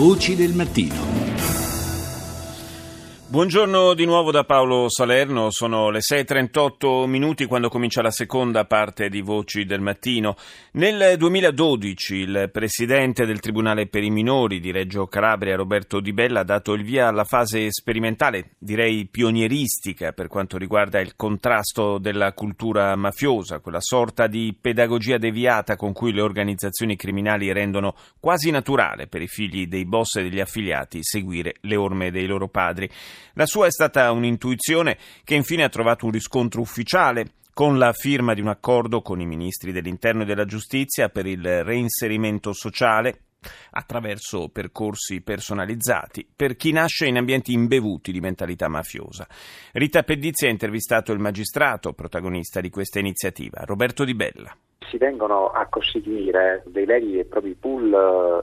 Voci del mattino. Buongiorno di nuovo da Paolo Salerno, sono le 6.38 minuti quando comincia la seconda parte di Voci del Mattino. Nel 2012 il presidente del Tribunale per i minori di Reggio Calabria, Roberto Di Bella, ha dato il via alla fase sperimentale, direi pionieristica, per quanto riguarda il contrasto della cultura mafiosa, quella sorta di pedagogia deviata con cui le organizzazioni criminali rendono quasi naturale per i figli dei boss e degli affiliati seguire le orme dei loro padri. La sua è stata un'intuizione che infine ha trovato un riscontro ufficiale. Con la firma di un accordo con i ministri dell'Interno e della Giustizia per il reinserimento sociale attraverso percorsi personalizzati per chi nasce in ambienti imbevuti di mentalità mafiosa. Rita Pedizzi ha intervistato il magistrato protagonista di questa iniziativa, Roberto Di Bella si vengono a costituire dei veri e propri pool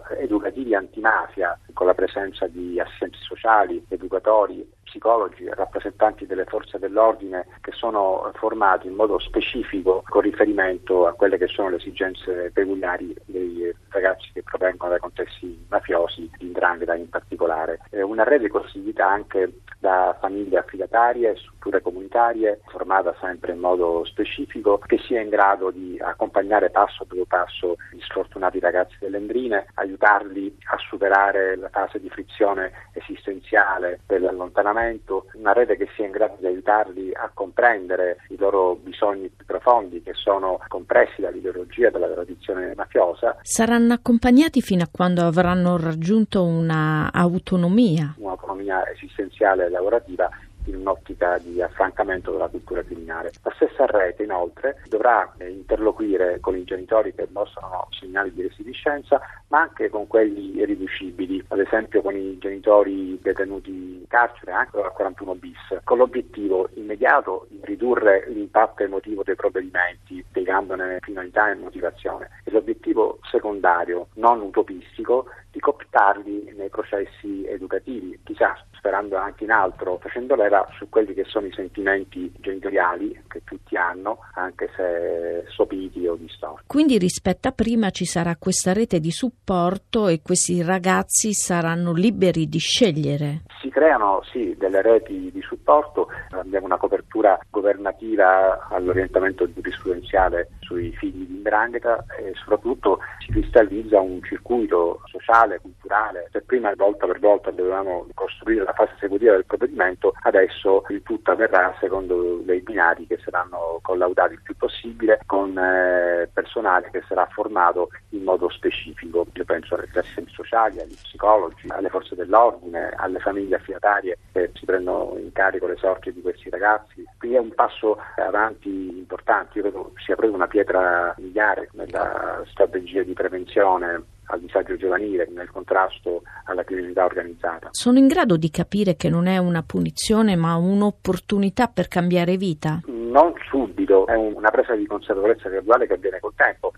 eh, educativi antimafia con la presenza di assistenti sociali, educatori, psicologi, rappresentanti delle forze dell'ordine che sono formati in modo specifico con riferimento a quelle che sono le esigenze peculiari dei ragazzi che provengono dai contesti mafiosi, di Ndrangheta in particolare. È una rete costituita anche da famiglie affidatarie, strutture comunitarie, formata sempre in modo specifico, che sia in grado di accompagnare passo dopo passo gli sfortunati ragazzi delle Endrine, aiutarli a superare la fase di frizione esistenziale dell'allontanamento, una rete che sia in grado di aiutarli a comprendere i loro bisogni più profondi che sono compressi dall'ideologia della tradizione mafiosa. Saranno accompagnati fino a quando avranno raggiunto una autonomia. Un'autonomia esistenziale lavorativa in un'ottica di affrancamento della cultura criminale. La stessa rete inoltre dovrà eh, interloquire con i genitori che mostrano segnali di resipiscenza, ma anche con quelli irriducibili, ad esempio con i genitori detenuti in carcere anche al 41 bis, con l'obiettivo immediato di ridurre l'impatto emotivo dei provvedimenti, spiegandone finalità e motivazione, e l'obiettivo secondario, non utopistico, di cooptarli nei processi educativi, chissà, sperando anche in altro, facendo leva su quelli che sono i sentimenti genitoriali che tutti hanno, anche se sopiti o distorti. Quindi rispetto a prima ci sarà questa rete di supporto e questi ragazzi saranno liberi di scegliere? Si creano sì delle reti di supporto, abbiamo una copertura governativa all'orientamento giurisprudenziale sui figli di Indrangheta e soprattutto si cristallizza un circuito sociale, culturale. Se prima volta per volta dovevamo costruire la fase esecutiva del provvedimento, adesso il tutto avverrà secondo dei binari che saranno collaudati il più possibile con eh, personale che sarà formato in modo specifico. Io penso alle assistenti sociali, agli psicologi, alle forze dell'ordine, alle famiglie affidatarie che si prendono in carico le sorti di questi ragazzi. Quindi è un passo avanti importante, io credo sia proprio una pietra miliare nella strategia di prevenzione al disagio giovanile, nel contrasto alla criminalità organizzata. Sono in grado di capire che non è una punizione ma un'opportunità per cambiare vita? Non subito, è una presa di consapevolezza graduale che avviene col tempo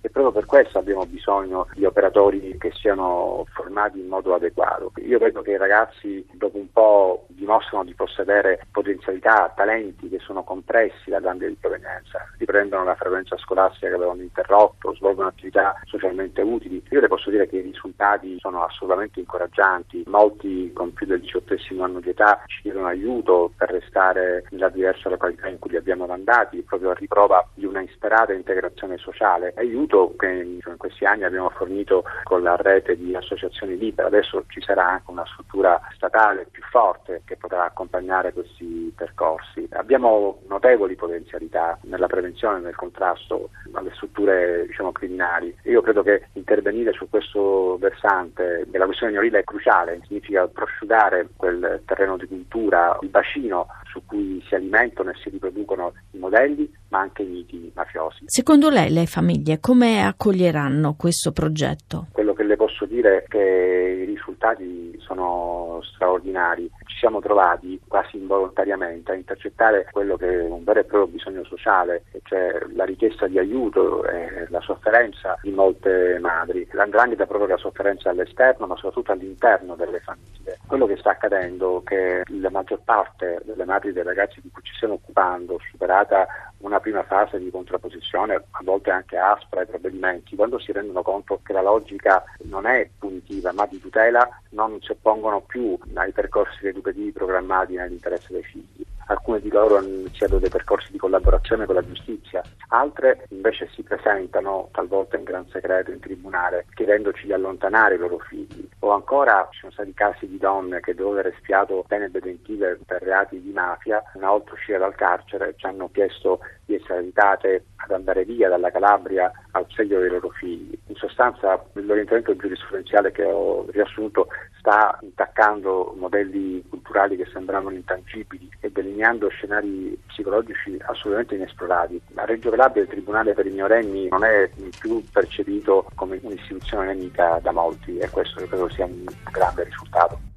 questo abbiamo bisogno di operatori che siano formati in modo adeguato. Io credo che i ragazzi dopo un po' dimostrano di possedere potenzialità, talenti che sono compressi dall'ambito di provenienza, riprendono la frequenza scolastica che avevano interrotto, svolgono attività socialmente utili. Io le posso dire che i risultati sono assolutamente incoraggianti, molti con più del diciottesimo anno di età ci chiedono aiuto per restare nella diversa località in cui li abbiamo mandati, proprio a riprova di una insperata integrazione sociale, aiuto che in questi anni abbiamo fornito con la rete di associazioni libere, adesso ci sarà anche una struttura statale più forte che potrà accompagnare questi percorsi. Abbiamo notevoli potenzialità nella prevenzione nel contrasto alle strutture diciamo, criminali. Io credo che intervenire su questo versante della questione minorile è cruciale, significa prosciugare quel terreno di cultura, il bacino su cui si alimentano e si riproducono i modelli, ma anche i miti mafiosi. Secondo lei le famiglie come accoglieranno questo progetto? Quello che le posso dire è che i risultati sono straordinari. Ci siamo trovati quasi involontariamente a intercettare quello che è un vero e proprio bisogno sociale, cioè la richiesta di aiuto e la sofferenza di molte madri. L'andrangheta provoca sofferenza all'esterno, ma soprattutto all'interno delle famiglie Quello che sta accadendo è che la maggior parte delle madri e dei ragazzi di cui ci stiamo occupando, superata una prima fase di contrapposizione, a volte anche aspra ai provvedimenti, quando si rendono conto che la logica non è punitiva ma di tutela, non si oppongono più ai percorsi educativi programmati nell'interesse dei figli. Alcune di loro hanno iniziato dei percorsi di collaborazione con la giustizia, altre invece si presentano talvolta in gran segreto in tribunale chiedendoci di allontanare i loro figli. O ancora ci sono stati casi di donne che dopo aver espiato pene detentive per reati di mafia, una volta uscire dal carcere ci hanno chiesto di essere aiutate ad andare via dalla Calabria al seguito dei loro figli. In sostanza l'orientamento giurisprudenziale che ho riassunto sta intaccando modelli culturali che sembravano intangibili e delineando scenari psicologici assolutamente inesplorati. A Reggio Calabria il Tribunale per i minorenni non è più percepito come un'istituzione nemica da molti e questo credo sia un grande risultato.